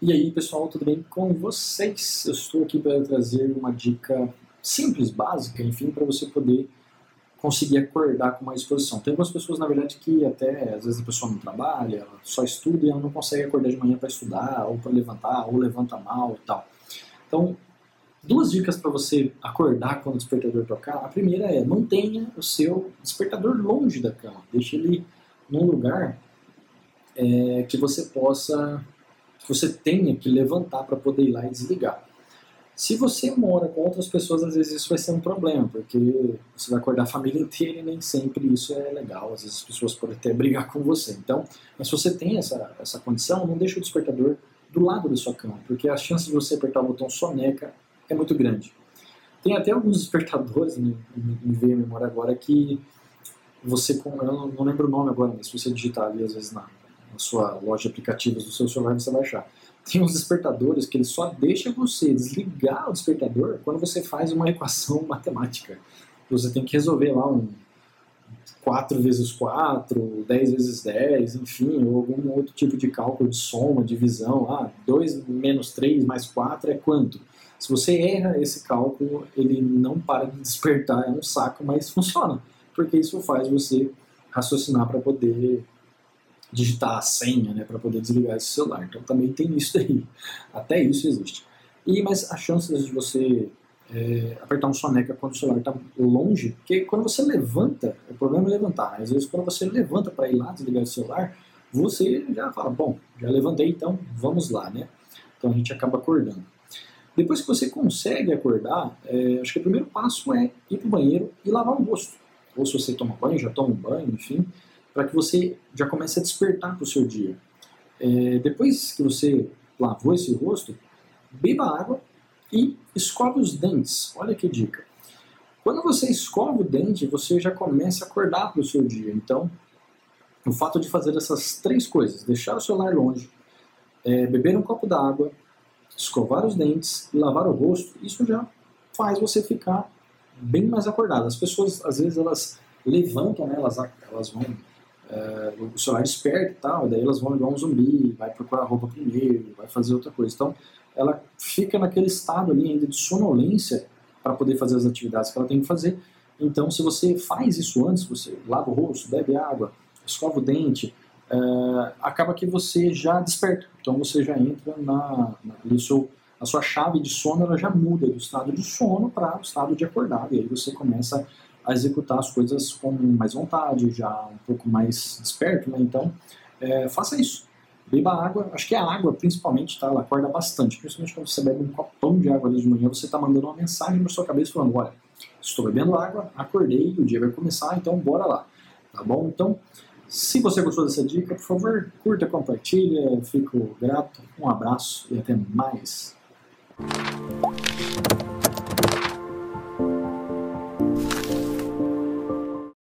E aí, pessoal, tudo bem com vocês? Eu estou aqui para trazer uma dica simples, básica, enfim, para você poder conseguir acordar com mais disposição. Tem algumas pessoas, na verdade, que até às vezes a pessoa não trabalha, ela só estuda e ela não consegue acordar de manhã para estudar, ou para levantar, ou levanta mal e tal. Então, duas dicas para você acordar quando o despertador tocar. A primeira é mantenha o seu despertador longe da cama. Deixe ele num lugar é, que você possa, que você tenha que levantar para poder ir lá e desligar. Se você mora com outras pessoas, às vezes isso vai ser um problema, porque você vai acordar a família inteira e nem sempre isso é legal. Às vezes as pessoas podem até brigar com você. Então, mas se você tem essa, essa condição, não deixe o despertador do lado da sua cama, porque a chance de você apertar o botão soneca é muito grande. Tem até alguns despertadores, me, me veio a memória agora, que você, eu não lembro o nome agora, mas se você digitar ali, às vezes na, na sua loja de aplicativos do seu celular, você vai achar. Tem uns despertadores que ele só deixa você desligar o despertador quando você faz uma equação matemática. Você tem que resolver lá um 4 vezes 4, 10 vezes 10, enfim, ou algum outro tipo de cálculo de soma, divisão. Ah, 2 menos 3 mais 4 é quanto? Se você erra esse cálculo, ele não para de despertar, é um saco, mas funciona, porque isso faz você raciocinar para poder digitar a senha, né, para poder desligar esse celular. Então também tem isso aí. Até isso existe. E mas as chances de você é, apertar um soneca quando o celular está longe, porque quando você levanta, o problema é levantar. Né? Às vezes quando você levanta para ir lá desligar o celular, você já fala, bom, já levantei, então vamos lá, né? Então a gente acaba acordando. Depois que você consegue acordar, é, acho que o primeiro passo é ir para o banheiro e lavar o rosto. Ou se você toma banho, já toma um banho, enfim para que você já comece a despertar para o seu dia. É, depois que você lavou esse rosto, beba água e escove os dentes. Olha que dica. Quando você escova o dente, você já começa a acordar para o seu dia. Então, o fato de fazer essas três coisas, deixar o celular longe, é, beber um copo d'água, escovar os dentes e lavar o rosto, isso já faz você ficar bem mais acordado. As pessoas, às vezes, elas levantam, né, elas, elas vão é, o celular desperta e tal, e daí elas vão igual um zumbi, vai procurar roupa primeiro, vai fazer outra coisa. Então, ela fica naquele estado ali ainda de sonolência para poder fazer as atividades que ela tem que fazer. Então, se você faz isso antes, você lava o rosto, bebe água, escova o dente, é, acaba que você já desperta. Então, você já entra na, na ali seu, a sua chave de sono, ela já muda do estado de sono para o estado de acordado. E aí você começa a executar as coisas com mais vontade, já um pouco mais desperto, né? Então, é, faça isso. Beba água, acho que a água principalmente, tá? Ela acorda bastante, principalmente quando você bebe um copão de água de manhã, você está mandando uma mensagem na sua cabeça falando, olha, estou bebendo água, acordei, o dia vai começar, então bora lá, tá bom? Então, se você gostou dessa dica, por favor, curta, compartilha, fico grato, um abraço e até mais.